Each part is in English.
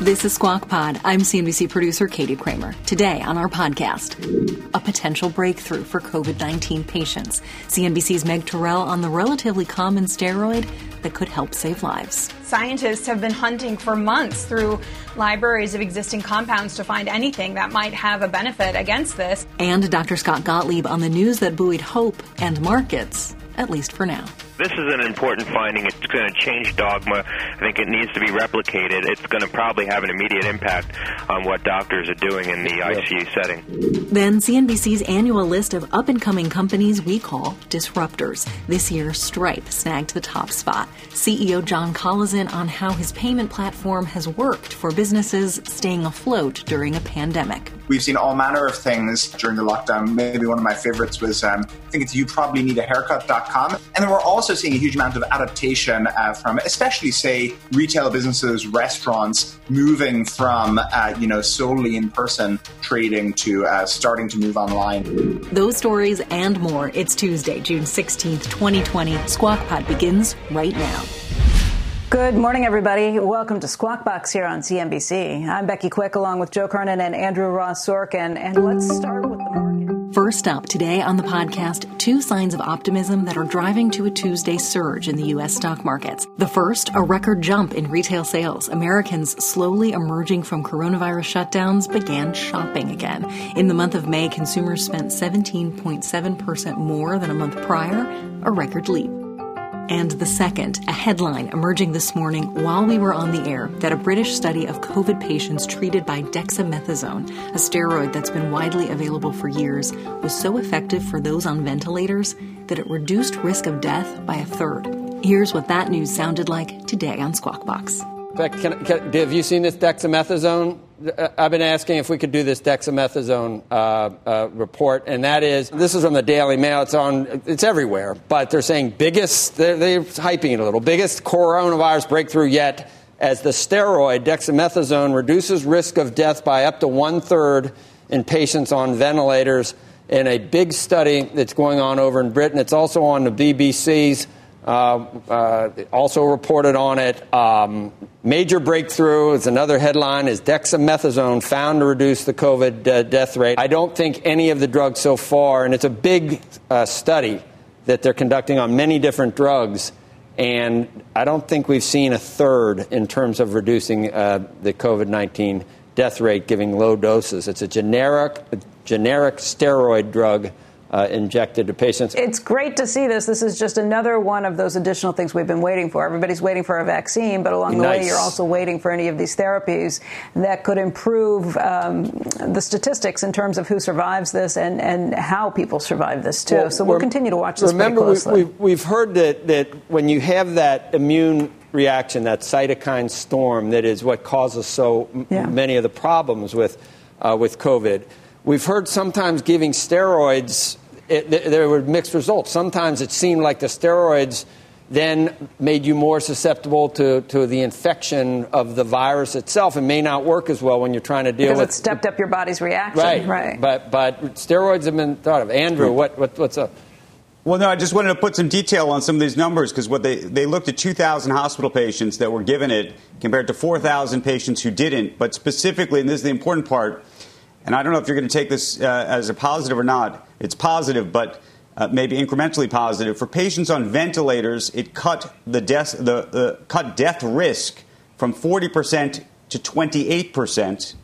This is Squawk Pod. I'm CNBC producer Katie Kramer. Today on our podcast, a potential breakthrough for COVID 19 patients. CNBC's Meg Tirrell on the relatively common steroid that could help save lives. Scientists have been hunting for months through libraries of existing compounds to find anything that might have a benefit against this. And Dr. Scott Gottlieb on the news that buoyed hope and markets, at least for now. This is an important finding. It's going to change dogma. I think it needs to be replicated. It's going to probably have an immediate impact on what doctors are doing in the ICU setting. Then CNBC's annual list of up and coming companies we call disruptors. This year, Stripe snagged the top spot. CEO John Collison on how his payment platform has worked for businesses staying afloat during a pandemic. We've seen all manner of things during the lockdown. Maybe one of my favorites was um, I think it's you probably need a haircut.com. And then we're also seeing a huge amount of adaptation uh, from especially say retail businesses, restaurants moving from uh, you know solely in person trading to uh, starting to move online. Those stories and more. It's Tuesday, June 16th, 2020. Squawk Pod begins right now. Good morning, everybody. Welcome to Squawk Box here on CNBC. I'm Becky Quick, along with Joe Kernan and Andrew Ross Sorkin. And let's start with the market. First up today on the podcast, two signs of optimism that are driving to a Tuesday surge in the U.S. stock markets. The first, a record jump in retail sales. Americans slowly emerging from coronavirus shutdowns began shopping again. In the month of May, consumers spent 17.7% more than a month prior, a record leap. And the second, a headline emerging this morning while we were on the air that a British study of COVID patients treated by dexamethasone, a steroid that's been widely available for years, was so effective for those on ventilators that it reduced risk of death by a third. Here's what that news sounded like today on Squawk Box. Beck, can, can, have you seen this dexamethasone? I've been asking if we could do this dexamethasone uh, uh, report, and that is this is from the Daily Mail. It's on, it's everywhere, but they're saying biggest. They're, they're hyping it a little. Biggest coronavirus breakthrough yet, as the steroid dexamethasone reduces risk of death by up to one third in patients on ventilators. In a big study that's going on over in Britain, it's also on the BBC's. Uh, uh, also reported on it. Um, major breakthrough is another headline is dexamethasone found to reduce the COVID death rate. I don't think any of the drugs so far, and it's a big uh, study that they're conducting on many different drugs, and I don't think we've seen a third in terms of reducing uh, the COVID 19 death rate giving low doses. It's a generic, generic steroid drug uh, injected to patients. It's great to see this. This is just another one of those additional things we've been waiting for. Everybody's waiting for a vaccine, but along the way, you're also waiting for any of these therapies that could improve um, the statistics in terms of who survives this and, and how people survive this too. Well, so we'll continue to watch this Remember, closely. we, we've heard that, that when you have that immune reaction, that cytokine storm, that is what causes so m- Yeah. many of the problems with, uh, with COVID. We've heard sometimes giving steroids, it, th- there were mixed results. Sometimes it seemed like the steroids then made you more susceptible to, to the infection of the virus itself and may not work as well when you're trying to deal because with it Because it stepped up your body's reaction. Right, right. But but steroids have been thought of. Andrew, what, what what's up? Well, no, I just wanted to put some detail on some of these numbers because what they, they looked at 2,000 hospital patients that were given it compared to 4,000 patients who didn't. But specifically, and this is the important part, and I don't know if you're going to take this uh, as a positive or not. It's positive, but uh, maybe incrementally positive. For patients on ventilators, it cut the death the, the cut death risk from 40 percent to 28 percent,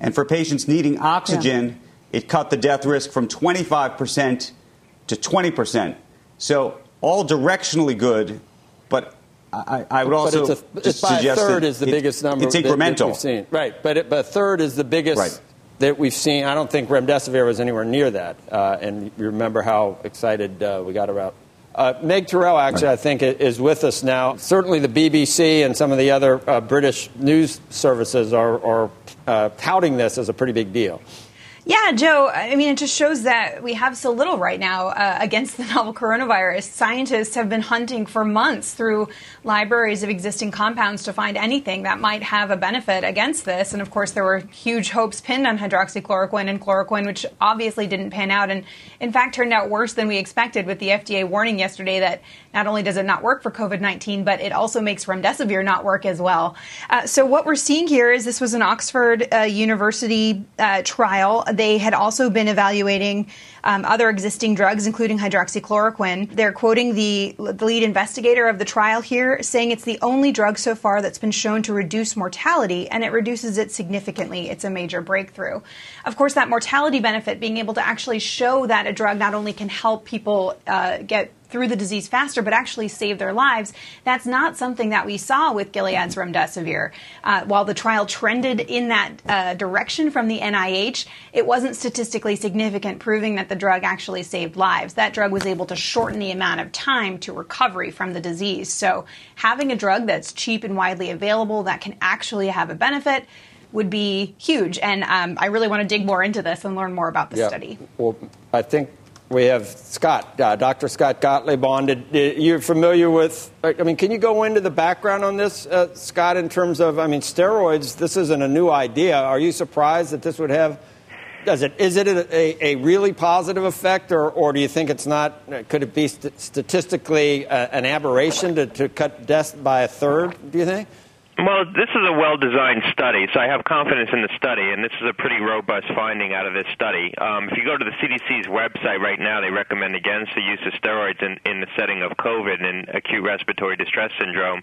and for patients needing oxygen, it cut the death risk from 25 percent to 20 percent. So all directionally good, but I, I would also but it's, a, it's by a third that is the it- biggest number. It's that- that we've seen. Right, but it, but a third is the biggest Right. That we've seen. I don't think remdesivir was anywhere near that. Uh, and you remember how excited uh, we got about Uh, Meg Tirrell, actually, I think, is with us now. Certainly, the BBC and some of the other uh, British news services are, are uh, touting this as a pretty big deal. Yeah, Joe, I mean, it just shows that we have so little right now uh, against the novel coronavirus. Scientists have been hunting for months through libraries of existing compounds to find anything that might have a benefit against this. And of course, there were huge hopes pinned on hydroxychloroquine and chloroquine, which obviously didn't pan out and, in fact, turned out worse than we expected with the FDA warning yesterday that not only does it not work for COVID 19, but it also makes remdesivir not work as well. Uh, so, what we're seeing here is this was an Oxford uh, University uh, trial they had also been evaluating um, other existing drugs, including hydroxychloroquine. They're quoting the, the lead investigator of the trial here, saying it's the only drug so far that's been shown to reduce mortality, and it reduces it significantly. It's a major breakthrough. Of course, that mortality benefit, being able to actually show that a drug not only can help people uh, get through the disease faster, but actually save their lives. That's not something that we saw with Gilead's remdesivir. Uh, while the trial trended in that uh, direction from the NIH, it wasn't statistically significant, proving that the drug actually saved lives. That drug was able to shorten the amount of time to recovery from the disease. So, having a drug that's cheap and widely available that can actually have a benefit would be huge. And um, I really want to dig more into this and learn more about the yeah. study. Well, I think we have Scott, uh, Dr. Scott Gottlieb on. Did, you're familiar with, I mean, can you go into the background on this, uh, Scott, in terms of, I mean, steroids, this isn't a new idea. Are you surprised that this would have, does it, is it a, a, a really positive effect, or, or do you think it's not, could it be st- statistically uh, an aberration to, to cut deaths by a third, do you think? Well, this is a well designed study, so I have confidence in the study, and this is a pretty robust finding out of this study. Um, if you go to the CDC's website right now, they recommend against the use of steroids in, in the setting of COVID and acute respiratory distress syndrome.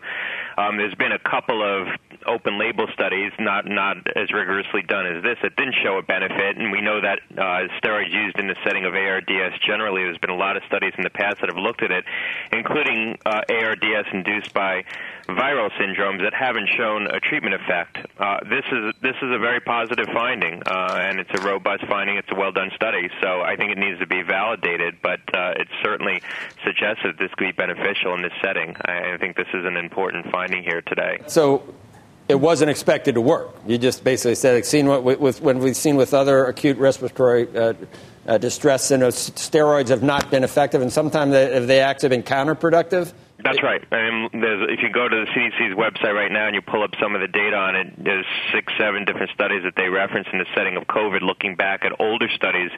Um, there's been a couple of open label studies, not not as rigorously done as this, that didn't show a benefit, and we know that uh, steroids used in the setting of ARDS generally, there's been a lot of studies in the past that have looked at it, including uh, ARDS induced by viral syndromes that haven't shown a treatment effect. Uh, this is this is a very positive finding, uh, and it's a robust finding. It's a well done study, so I think it needs to be validated. But uh, it certainly suggests that this could be beneficial in this setting. I, I think this is an important finding here today. So it wasn't expected to work. You just basically said, seen what with, when we've seen with other acute respiratory uh, uh, distress syndromes, steroids have not been effective, and sometimes they, have actually been counterproductive. That's right. And if you go to the CDC's website right now and you pull up some of the data on it, there's six, seven different studies that they reference in the setting of COVID, looking back at older studies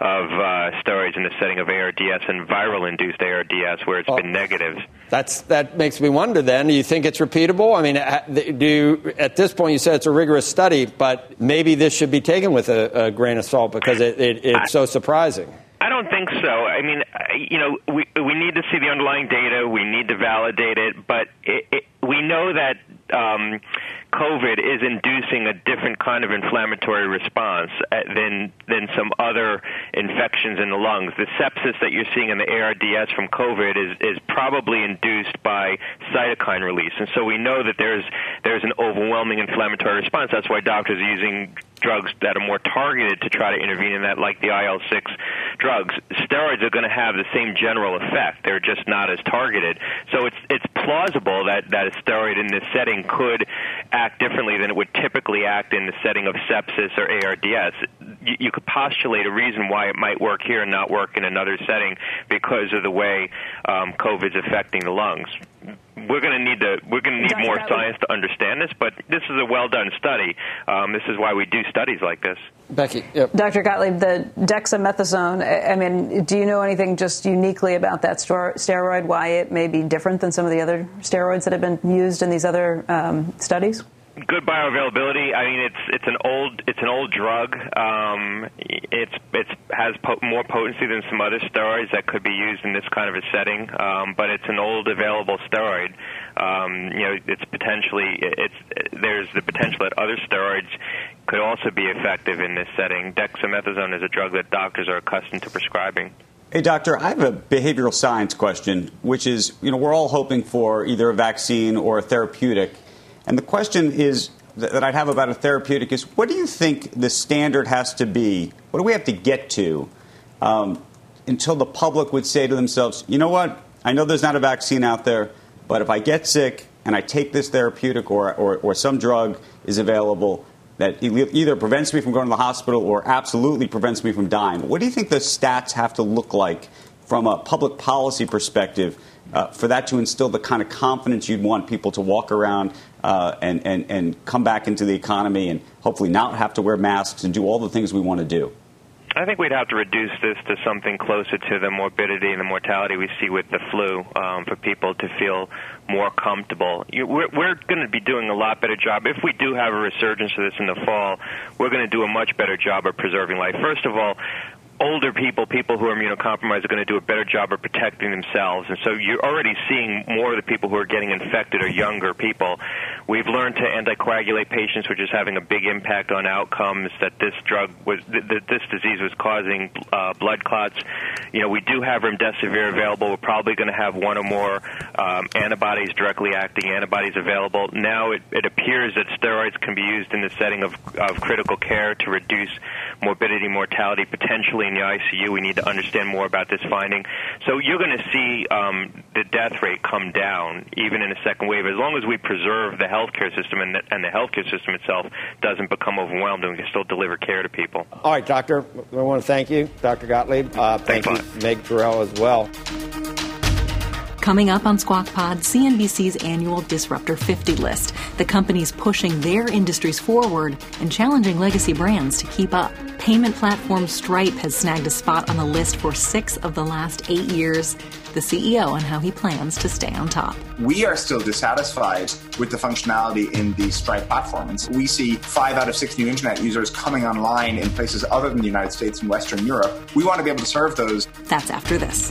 of uh, steroids in the setting of ARDS and viral-induced ARDS, where it's been negative. That's that makes me wonder. Then, do you think it's repeatable? I mean, do you, at this point you said it's a rigorous study, but maybe this should be taken with a, a grain of salt because it, it, it's so surprising. Don't think so. I mean, you know, we we need to see the underlying data. We need to validate it, but it, it, we know that um, COVID is inducing a different kind of inflammatory response uh, than than some other infections in the lungs. The sepsis that you're seeing in the ARDS from COVID is is probably induced by cytokine release, and so we know that there's there's an overwhelming inflammatory response. That's why doctors are using drugs that are more targeted to try to intervene in that, like the IL-6 drugs. Steroids are going to have the same general effect. They're just not as targeted. So it's it's plausible that that a steroid in this setting could act differently than it would typically act in the setting of sepsis or ARDS. You, you could postulate a reason why it might work here and not work in another setting because of the way um, COVID's affecting the lungs we're going to need to we're going to need more science to understand this, but this is a well done study. Um, this is why we do studies like this. Becky, yep. Dr. Gottlieb, the dexamethasone. I mean, do you know anything just uniquely about that steroid? Why it may be different than some of the other steroids that have been used in these other um, studies? Good bioavailability. I mean, it's it's an old it's an old drug. Um, it's it's has po- more potency than some other steroids that could be used in this kind of a setting. Um, but it's an old available steroid. Um, you know, it's potentially it's there's the potential that other steroids could also be effective in this setting. Dexamethasone is a drug that doctors are accustomed to prescribing. Hey, doctor, I have a behavioral science question, which is, you know, we're all hoping for either a vaccine or a therapeutic and the question is that I'd have about a therapeutic is what do you think the standard has to be? What do we have to get to um, until the public would say to themselves, you know what? I know there's not a vaccine out there, but if I get sick and I take this therapeutic or, or, or some drug is available that either prevents me from going to the hospital or absolutely prevents me from dying, what do you think the stats have to look like from a public policy perspective uh, for that to instill the kind of confidence you'd want people to walk around uh, and, and, and come back into the economy and hopefully not have to wear masks and do all the things we want to do? I think we'd have to reduce this to something closer to the morbidity and the mortality we see with the flu um, for people to feel more comfortable. You, we're, we're going to be doing a lot better job. If we do have a resurgence of this in the fall, we're going to do a much better job of preserving life. First of all, older people, people who are immunocompromised, are going to do a better job of protecting themselves. And so you're already seeing more of the people who are getting infected are younger people. We've learned to anticoagulate patients, which is having a big impact on outcomes. That this drug was, that this disease was causing uh, blood clots. You know, we do have remdesivir available. We're probably going to have one or more um, antibodies, directly acting antibodies available. Now it, it appears that steroids can be used in the setting of, of critical care to reduce morbidity, mortality, potentially in the ICU. We need to understand more about this finding. So you're going to see um, the death rate come down even in a second wave as long as we preserve the healthcare system and the, and the healthcare system itself doesn't become overwhelmed and we can still deliver care to people. All right, Doctor. I want to thank you, Dr. Gottlieb. Uh, thank Thanks you, Meg Tirrell, as well. Coming up on Squawk Pod, CNBC's annual Disruptor 50 list. The companies pushing their industries forward and challenging legacy brands to keep up. Payment platform Stripe has snagged a spot on the list for six of the last eight years. The CEO and how he plans to stay on top. We are still dissatisfied with the functionality in the Stripe platform. And so we see five out of six new internet users coming online in places other than the United States and Western Europe. We want to be able to serve those. That's after this.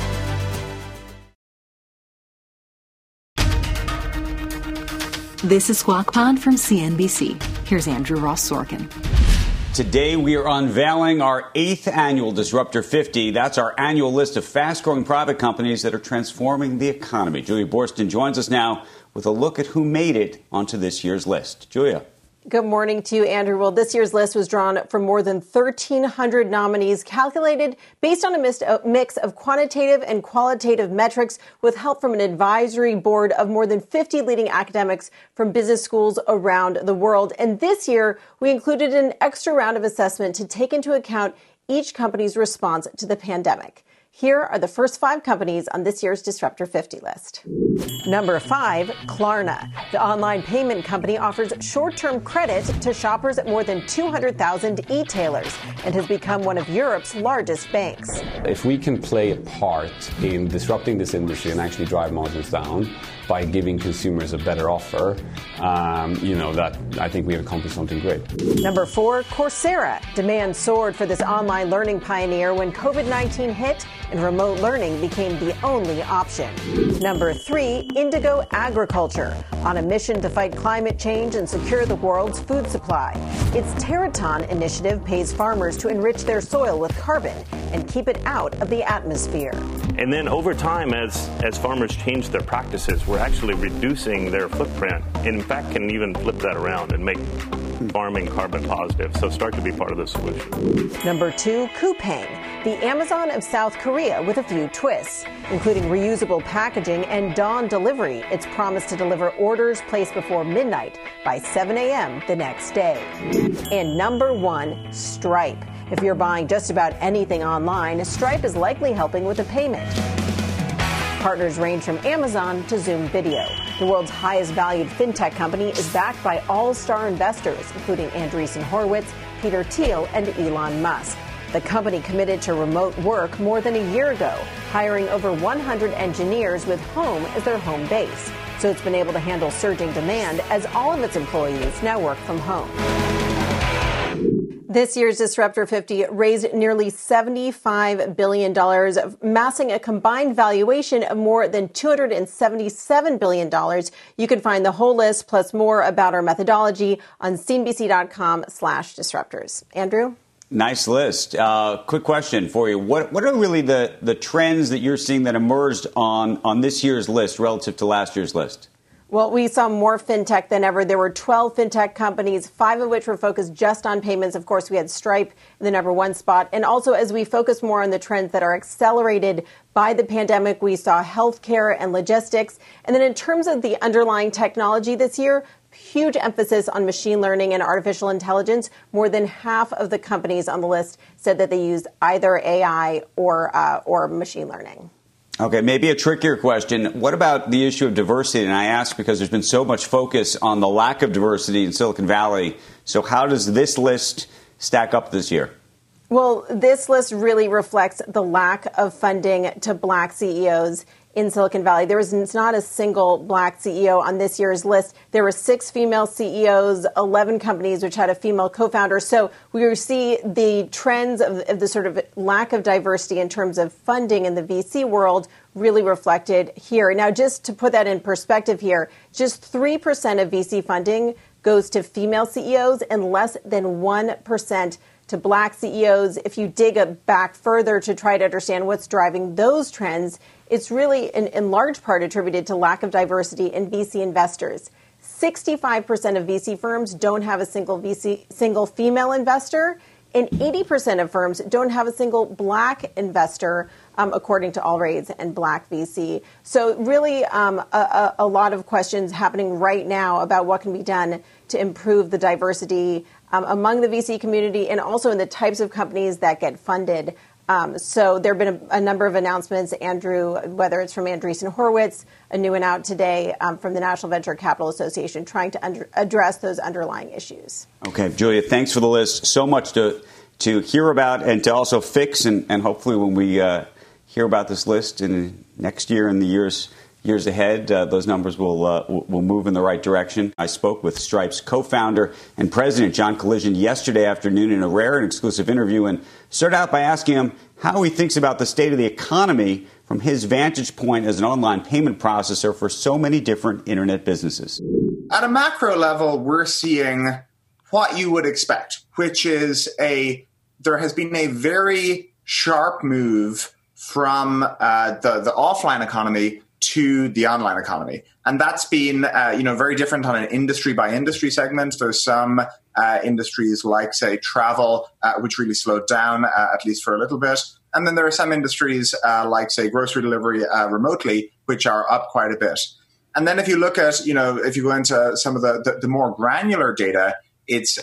This is Squawk Pod from CNBC. Here's Andrew Ross Sorkin. Today, we are unveiling our eighth annual Disruptor 50. That's our annual list of fast growing private companies that are transforming the economy. Julia Boorstin joins us now with a look at who made it onto this year's list. Julia. Good morning to you, Andrew. Well, this year's list was drawn from more than 1,300 nominees calculated based on a uh, mix of quantitative and qualitative metrics with help from an advisory board of more than 50 leading academics from business schools around the world. And this year, we included an extra round of assessment to take into account each company's response to the pandemic. Here are the first five companies on this year's Disruptor 50 list. Number five, Klarna. The online payment company offers short term credit to shoppers at more than 200,000 e-tailers and has become one of Europe's largest banks. If we can play a part in disrupting this industry and actually drive margins down by giving consumers a better offer, um, you know, that I think we have accomplished something great. Number four, Coursera. Demand soared for this online learning pioneer when COVID 19 hit and remote learning became the only option. Number three, Indigo Agriculture, on a mission to fight climate change and secure the world's food supply. Its Terraton initiative pays farmers to enrich their soil with carbon and keep it out of the atmosphere. And then over time, as, as farmers change their practices, we're actually reducing their footprint. And in fact, can even flip that around and make farming carbon positive. So start to be part of the solution. Number two, Coupang, the Amazon of South Korea with a few twists, including reusable packaging and dawn delivery. Its promise to deliver orders placed before midnight by 7 a.m. the next day. And number one, Stripe. If you're buying just about anything online, Stripe is likely helping with the payment. Partners range from Amazon to Zoom Video. The world's highest valued fintech company is backed by all star investors, including Andreessen Horowitz, Peter Thiel, and Elon Musk. The company committed to remote work more than a year ago, hiring over 100 engineers with home as their home base. So it's been able to handle surging demand as all of its employees now work from home. This year's Disruptor 50 raised nearly $75 billion, massing a combined valuation of more than $277 billion. You can find the whole list plus more about our methodology on cnbc.com slash disruptors. Andrew? Nice list. Uh, quick question for you. What, what are really the, the trends that you're seeing that emerged on, on this year's list relative to last year's list? Well, we saw more fintech than ever. There were 12 fintech companies, five of which were focused just on payments. Of course, we had Stripe in the number one spot. And also, as we focus more on the trends that are accelerated by the pandemic, we saw healthcare and logistics. And then in terms of the underlying technology this year, huge emphasis on machine learning and artificial intelligence. More than half of the companies on the list said that they used either AI or, uh, or machine learning. Okay, maybe a trickier question. What about the issue of diversity? And I ask because there's been so much focus on the lack of diversity in Silicon Valley. So, how does this list stack up this year? Well, this list really reflects the lack of funding to black CEOs in Silicon Valley. There was not a single black CEO on this year's list. There were six female CEOs, 11 companies which had a female co founder. So we see the trends of, of, the sort of lack of diversity in terms of funding in the VC world really reflected here. Now, just to put that in perspective here, just 3% of VC funding goes to female CEOs and less than 1% to black CEOs. If you dig back further to try to understand what's driving those trends, it's really in, in large part attributed to lack of diversity in VC investors. 65% of VC firms don't have a single VC, single female investor, and 80% of firms don't have a single black investor, um, according to All Allraids and Black VC. So, really, um, a, a, lot of questions happening right now about what can be done to improve the diversity um, among the VC community and also in the types of companies that get funded. Um, so there have been a, a, number of announcements, Andrew, whether it's from Andreessen Horowitz, a new one out today um, from the National Venture Capital Association, trying to under, address those underlying issues. Okay, Julia, thanks for the list. So much to to hear about and to also fix, and, and hopefully when we uh, hear about this list in next year and the years years ahead, uh, those numbers will, uh, will move in the right direction. I spoke with Stripe's co-founder and president, John Collison, yesterday afternoon in a rare and exclusive interview and started out by asking him how he thinks about the state of the economy from his vantage point as an online payment processor for so many different internet businesses. At a macro level, we're seeing what you would expect, which is a there has been a very sharp move from uh, the, the offline economy to the online economy. And that's been, uh, you know, very different on an industry by industry segment. There's some uh, industries like, say, travel, uh, which really slowed down, uh, at least for a little bit. And then there are some industries uh, like, say, grocery delivery uh, remotely, which are up quite a bit. And then if you look at, you know, if you go into some of the, the, the more granular data, it's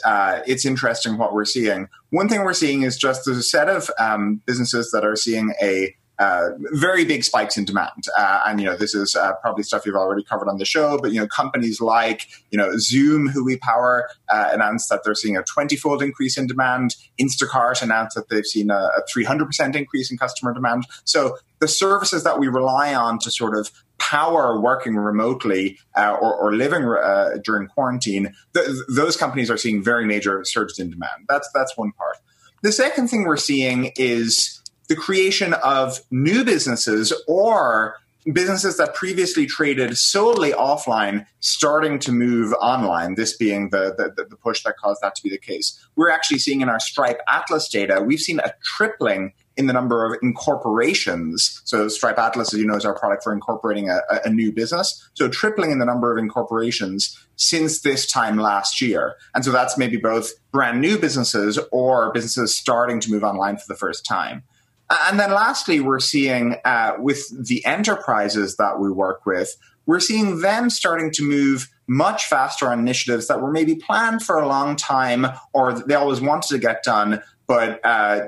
it's interesting what we're seeing. One thing we're seeing is just there's a set of um, businesses that are seeing a uh, very big spikes in demand. Uh, and, you know, this is uh, probably stuff you've already covered on the show, but, you know, companies like, you know, Zoom, who we power, uh, announced that they're seeing a 20 fold increase in demand. Instacart announced that they've seen a, a 300% increase in customer demand. So the services that we rely on to sort of power working remotely uh, or, or, living uh, during quarantine, th- those companies are seeing very major surges in demand. That's that's one part. The second thing we're seeing is the creation of new businesses or businesses that previously traded solely offline starting to move online, this being the, the, the, push that caused that to be the case. We're actually seeing in our Stripe Atlas data, we've seen a tripling in the number of incorporations. So Stripe Atlas, as you know, is our product for incorporating a, a new business. So tripling in the number of incorporations since this time last year. And so that's maybe both brand new businesses or businesses starting to move online for the first time. And then lastly, we're seeing uh, with the enterprises that we work with, we're seeing them starting to move much faster on initiatives that were maybe planned for a long time or they always wanted to get done, but uh,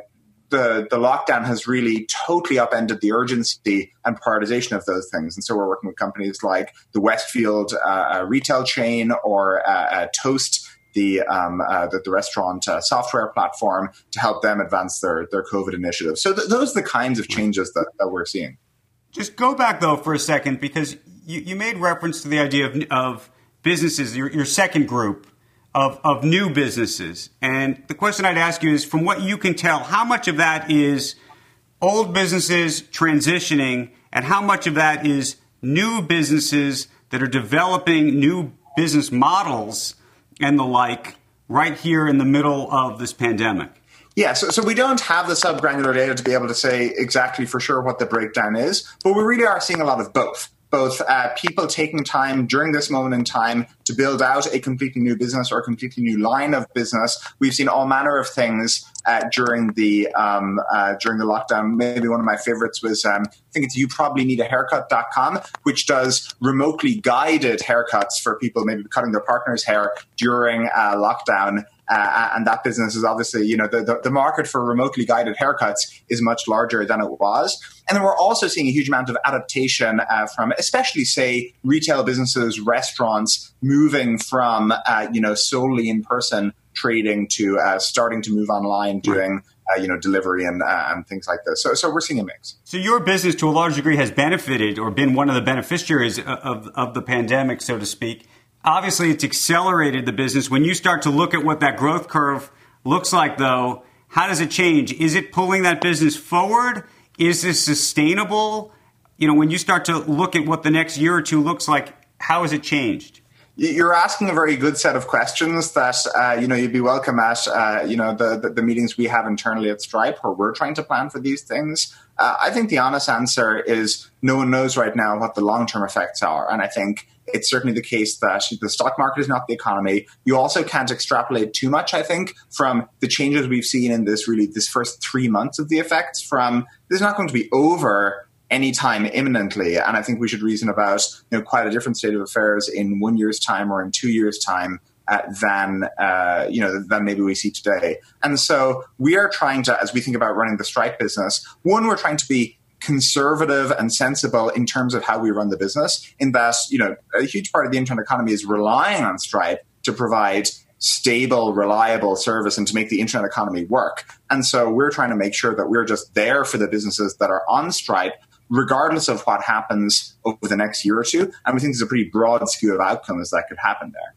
the, the lockdown has really totally upended the urgency and prioritization of those things. And so we're working with companies like the Westfield uh, retail chain or uh, uh, Toast the um, uh, the, the, restaurant uh, software platform to help them advance their their COVID initiative. So th- those are the kinds of changes that, that we're seeing. Just go back though for a second because you, you made reference to the idea of, of businesses, your, your second group, of, of new businesses. And the question I'd ask you is from what you can tell, how much of that is old businesses transitioning, and how much of that is new businesses that are developing new business models and the like right here in the middle of this pandemic? Yeah, so, so we don't have the subgranular data to be able to say exactly for sure what the breakdown is, but we really are seeing a lot of both both uh, people taking time during this moment in time to build out a completely new business or a completely new line of business. We've seen all manner of things uh, during the um, uh, during the lockdown. Maybe one of my favorites was um, I think it's you probably need a haircut.com, which does remotely guided haircuts for people maybe cutting their partner's hair during uh, lockdown. Uh, and that business is obviously, you know, the, the, the, market for remotely guided haircuts is much larger than it was. And then we're also seeing a huge amount of adaptation uh, from, especially, say, retail businesses, restaurants, moving from, uh, you know, solely in person trading to uh, starting to move online, doing. Uh, you know, delivery and, uh, and things like this. So, so we're seeing a mix. So your business, to a large degree, has benefited or been one of the beneficiaries of, of, of the pandemic, so to speak obviously it's accelerated the business. When you start to look at what that growth curve looks like, though, how does it change? Is it pulling that business forward? Is this sustainable? You know, when you start to look at what the next year or two looks like, how has it changed? You're asking a very good set of questions that uh, you know you'd be welcome at uh, you know the, the, the meetings we have internally at Stripe where we're trying to plan for these things. Uh, I think the honest answer is no one knows right now what the long term effects are, and I think it's certainly the case that the stock market is not the economy. You also can't extrapolate too much, I think, from the changes we've seen in this really this first three months of the effects. From this is not going to be over anytime imminently, and I think we should reason about you know quite a different state of affairs in one year's time or in two years' time. Uh, than uh, you know than maybe we see today, and so we are trying to, as we think about running the Stripe business, one we're trying to be conservative and sensible in terms of how we run the business. In that, you know, a huge part of the internet economy is relying on Stripe to provide stable, reliable service and to make the internet economy work. And so we're trying to make sure that we're just there for the businesses that are on Stripe, regardless of what happens over the next year or two. And we think there's a pretty broad skew of outcomes that could happen there.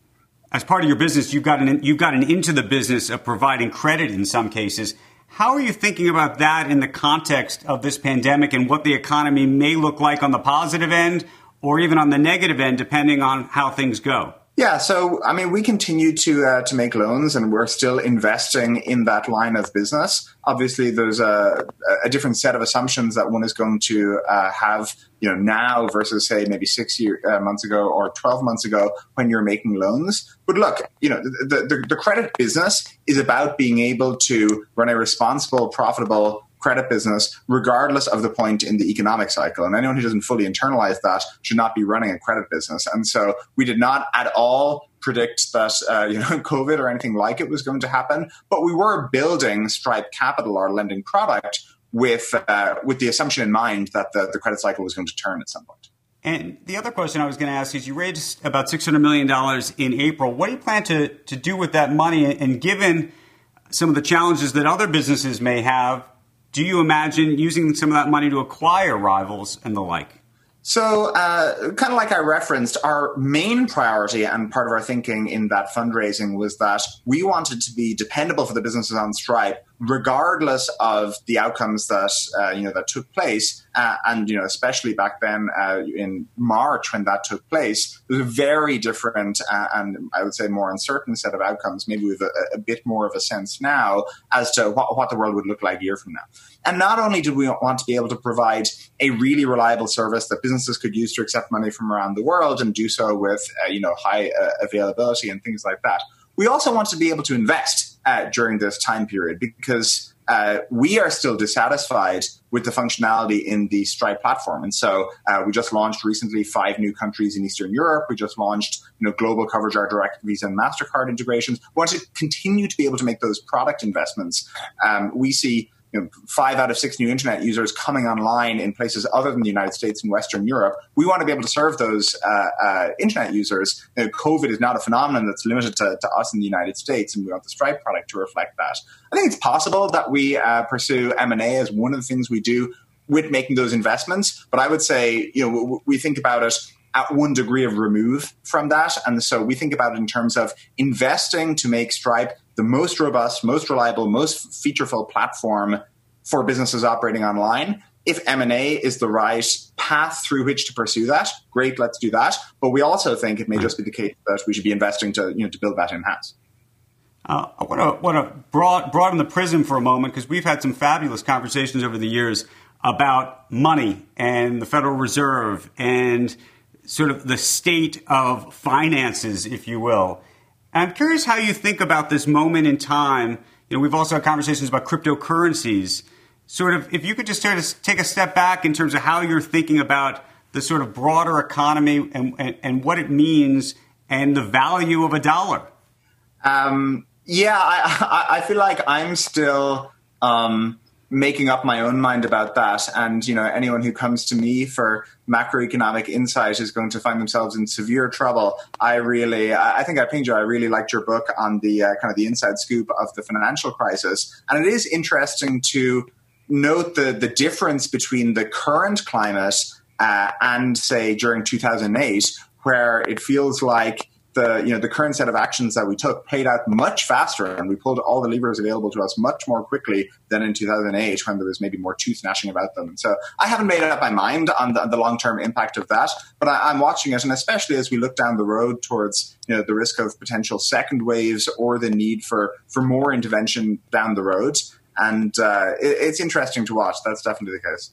As part of your business, you've gotten you've gotten into the business of providing credit in some cases. How are you thinking about that in the context of this pandemic and what the economy may look like on the positive end or even on the negative end, depending on how things go? Yeah, so I mean, we continue to uh, to make loans, and we're still investing in that line of business. Obviously, there's a, a different set of assumptions that one is going to uh, have, you know, now versus say maybe six year, uh, months ago or twelve months ago when you're making loans. But look, you know, the, the, the credit business is about being able to run a responsible, profitable credit business, regardless of the point in the economic cycle. And anyone who doesn't fully internalize that should not be running a credit business. And so we did not at all predict that uh, you know COVID or anything like it was going to happen, but we were building Stripe Capital, our lending product, with uh, with the assumption in mind that the, the credit cycle was going to turn at some point. And the other question I was going to ask is you raised about $600 million in April. What do you plan to, to do with that money? And given some of the challenges that other businesses may have, do you imagine using some of that money to acquire rivals and the like? So, uh, kind of like I referenced, our main priority and part of our thinking in that fundraising was that we wanted to be dependable for the businesses on Stripe regardless of the outcomes that uh, you know that took place, uh, and you know especially back then uh, in March when that took place, it was a very different uh, and I would say more uncertain set of outcomes. Maybe with a, a, bit more of a sense now as to what, what the world would look like a year from now. And not only did we want to be able to provide a really reliable service that businesses could use to accept money from around the world and do so with uh, you know high uh, availability and things like that. We also want to be able to invest uh, during this time period because uh, we are still dissatisfied with the functionality in the Stripe platform. And so uh, we just launched recently five new countries in Eastern Europe. We just launched you know, global coverage, our direct Visa and MasterCard integrations. We want to continue to be able to make those product investments. Um, we see you know, five out of six new internet users coming online in places other than the United States and Western Europe. We want to be able to serve those uh, uh, internet users. You know, COVID is not a phenomenon that's limited to, to, us in the United States, and we want the Stripe product to reflect that. I think it's possible that we uh, pursue M and A as one of the things we do with making those investments. But I would say, you know, we think about it at one degree of remove from that. And so we think about it in terms of investing to make Stripe the most robust, most reliable, most featureful platform for businesses operating online. If M&A is the right path through which to pursue that, great, let's do that. But we also think it may just be the case that we should be investing to, you know, to build that in-house. Uh, I want to want to broad, broaden the prism for a moment because we've had some fabulous conversations over the years about money and the Federal Reserve and sort of the state of finances, if you will. And I'm curious how you think about this moment in time. You know, we've also had conversations about cryptocurrencies. Sort of, if you could just sort of take a step back in terms of how you're thinking about the sort of broader economy and, and, and what it means and the value of a dollar. Um, yeah, I, I, feel like I'm still um, making up my own mind about that. And, you know, anyone who comes to me for macroeconomic insight is going to find themselves in severe trouble. I really, I think I pinged you, I really liked your book on the uh, kind of the inside scoop of the financial crisis. And it is interesting to note the, the difference between the current climate uh, and, say, during 2008, where it feels like the you know the current set of actions that we took paid out much faster, and we pulled all the levers available to us much more quickly than in 2008 when there was maybe more tooth gnashing about them. So I haven't made up my mind on the, the long term impact of that, but I, am watching it, and especially as we look down the road towards you know the risk of potential second waves or the need for for more intervention down the road. And uh, it, it's interesting to watch. That's definitely the case.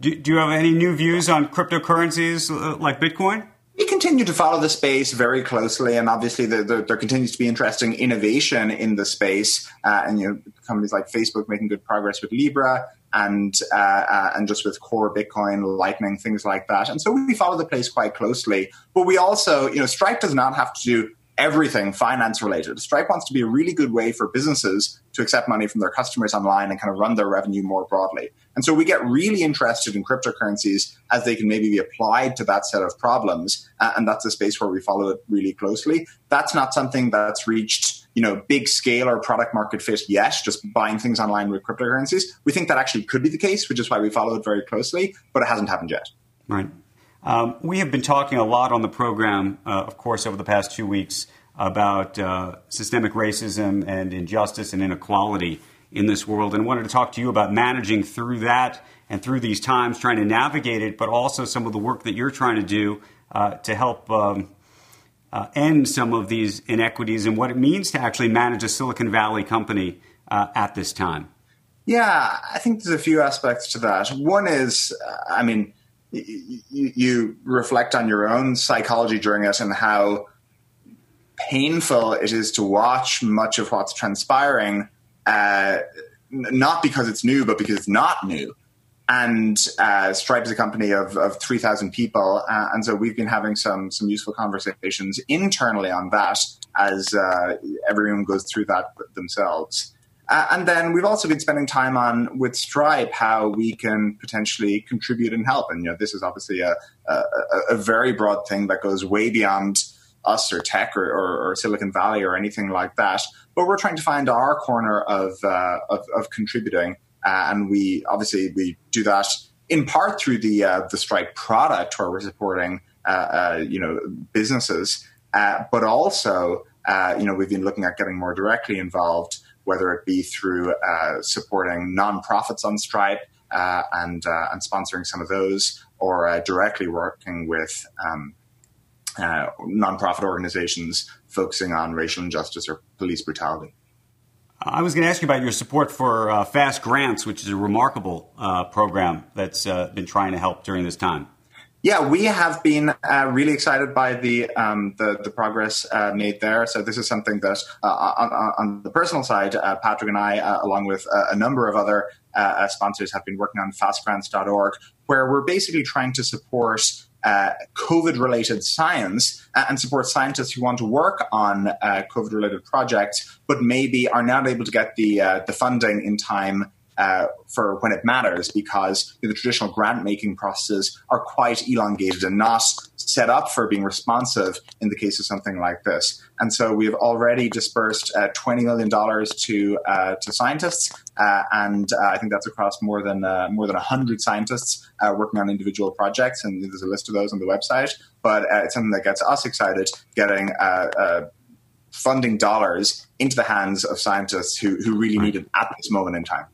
Do, do you have any new views on cryptocurrencies uh, like Bitcoin? We continue to follow the space very closely, and obviously the, the, there continues to be interesting innovation in the space. Uh, and you know, companies like Facebook making good progress with Libra, and uh, uh, and just with core Bitcoin, Lightning, things like that. And so we follow the place quite closely. But we also, you know, Stripe does not have to do everything finance related. Stripe wants to be a really good way for businesses to accept money from their customers online and kind of run their revenue more broadly. And so we get really interested in cryptocurrencies as they can maybe be applied to that set of problems. Uh, and that's a space where we follow it really closely. That's not something that's reached you know, big scale or product market fit yet, just buying things online with cryptocurrencies. We think that actually could be the case, which is why we follow it very closely, but it hasn't happened yet. Right. Um, we have been talking a lot on the program, uh, of course, over the past two weeks about uh, systemic racism and injustice and inequality in this world, and wanted to talk to you about managing through that and through these times, trying to navigate it, but also some of the work that you're trying to do uh, to help. Um, uh, end some of these inequities and what it means to actually manage a Silicon Valley company uh, at this time. Yeah, I think there's a few aspects to that. One is, uh, I mean, you, reflect on your own psychology during it and how painful it is to watch much of what's transpiring, uh, not because it's new, but because it's not new. And uh, Stripe is a company of, of 3,000 people. Uh, and so we've been having some, some useful conversations internally on that as uh, everyone goes through that themselves. Uh, and then we've also been spending time on with Stripe how we can potentially contribute and help. And you know, this is obviously a, a, a very broad thing that goes way beyond us or tech or, or, or, Silicon Valley or anything like that. But we're trying to find our corner of uh, of, of, contributing, uh, and we obviously we do that in part through the uh, the Stripe product, where we're supporting uh, uh, you know businesses, but also you know we've been looking at getting more directly involved whether it be through uh, supporting nonprofits on Stripe uh, and uh, and sponsoring some of those, or uh, directly working with um, uh, nonprofit organizations focusing on racial injustice or police brutality. I was going to ask you about your support for Fast Grants, which is a remarkable program that's been trying to help during this time. Yeah, we have been uh, really excited by the um, the, the, progress uh, made there. So this is something that, uh, on, on, the personal side, uh, Patrick and I, uh, along with uh, a number of other sponsors, have been working on fastgrants.org, where we're basically trying to support COVID-related science and support scientists who want to work on COVID-related projects, but maybe are not able to get the the funding in time uh, for when it matters because the traditional grant making processes are quite elongated and not set up for being responsive in the case of something like this. And so we've already dispersed uh, $20 million to, uh, to scientists, uh, and uh, I think that's across more than, uh, more than 100 scientists uh, working on individual projects, and there's a list of those on the website. But it's something that gets us excited, getting funding dollars into the hands of scientists who, who really need it at this moment in time.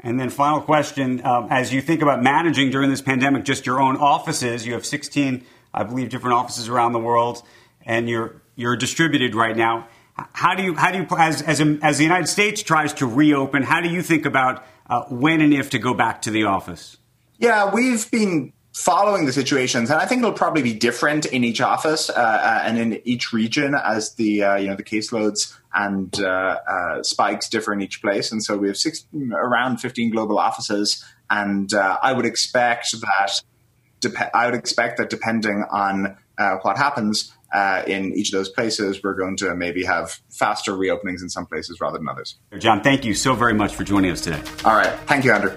And then, final question: um, As you think about managing during this pandemic, just your own offices, you have 16, I believe, different offices around the world, and you're you're distributed right now. How do you how do you as as, a, as the United States tries to reopen? How do you think about uh, when and if to go back to the office? Yeah, we've been following the situations, and I think it'll probably be different in each office uh, uh, and in each region as the uh, you know the caseloads and uh, uh, spikes differ in each place. And so we have six, around fifteen global offices, and uh, I would expect that. Dep- I would expect that depending on what happens in each of those places, we're going to maybe have faster reopenings in some places rather than others. John, thank you so very much for joining us today. All right, thank you, Andrew.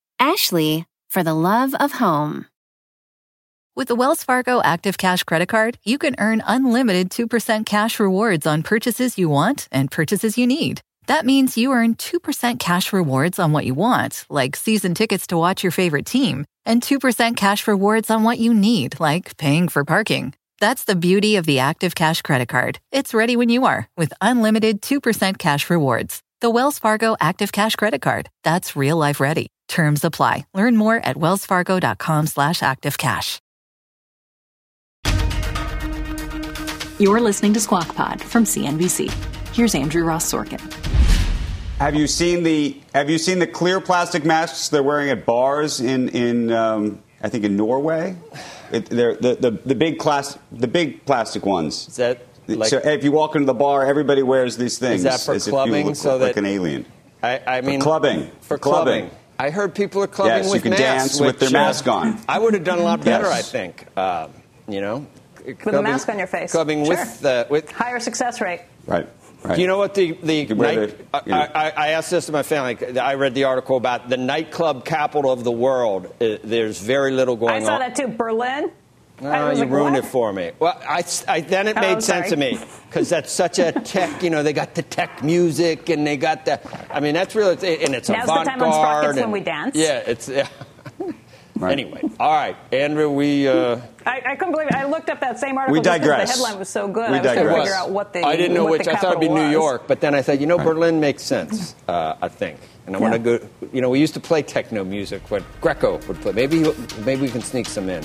Ashley, for the love of home. With the Wells Fargo Active Cash Credit Card, you can earn unlimited 2% cash rewards on purchases you want and purchases you need. That means you earn 2% cash rewards on what you want, like season tickets to watch your favorite team, and 2% cash rewards on what you need, like paying for parking. That's the beauty of the Active Cash Credit Card. It's ready when you are with unlimited 2% cash rewards. The Wells Fargo Active Cash Credit Card. That's real life ready. Terms apply. Learn more at wellsfargo.com slash activecash. You're listening to Squawk Pod from CNBC. Here's Andrew Ross Sorkin. Have you seen the Have you seen the clear plastic masks they're wearing at bars in in um, I think in Norway? It, they're the, the the big class the big plastic ones. Is that like, so if you walk into the bar, everybody wears these things. Is that for as clubbing? If you look so like that an alien. I, I mean for clubbing. For clubbing. I heard people are clubbing yes, with you can masks, dance with their uh, mask on. I would have done a lot better, Yes. I think. Uh, you know, With a mask on your face. Clubbing Sure. with the with. Higher success rate. Right. Right. You know what the the could night, the- you know. I, I, I asked this to my family. I read the article about the nightclub capital of the world. Uh, there's very little going on. I on. saw that too. Berlin. I Oh, you like, ruined what? it for me. Well, I, I- then it Oh, made I'm sense to me because that's such a tech. You know, they got the tech music and they got the. I mean, that's really and it's Now's the time on when Sprockets garde. when we dance. Yeah, it's. Yeah. Anyway, all right, Andrew, we. Uh, I, I couldn't believe it. I looked up that same article We digress. the headline was so good. we I was trying to digress. figure out what the I didn't know what which. the I thought it'd be capital New. York, but then I thought, you know, Berlin makes sense. Uh, I think, and I want to go. You know, we used to play techno music. when Greco would play. Maybe maybe we can sneak some in.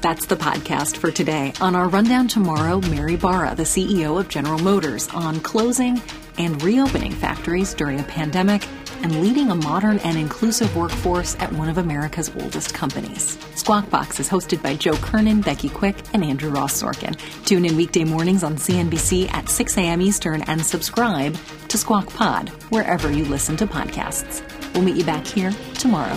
That's the podcast for today. On our rundown tomorrow, Mary Barra, the CEO of General Motors, on closing and reopening factories during a pandemic and leading a modern and inclusive workforce at one of America's oldest companies. Squawk Box is hosted by Joe Kernan, Becky Quick, and Andrew Ross Sorkin. Tune in weekday mornings on CNBC at 6 a.m. Eastern and subscribe to Squawk Pod wherever you listen to podcasts. We'll meet you back here tomorrow.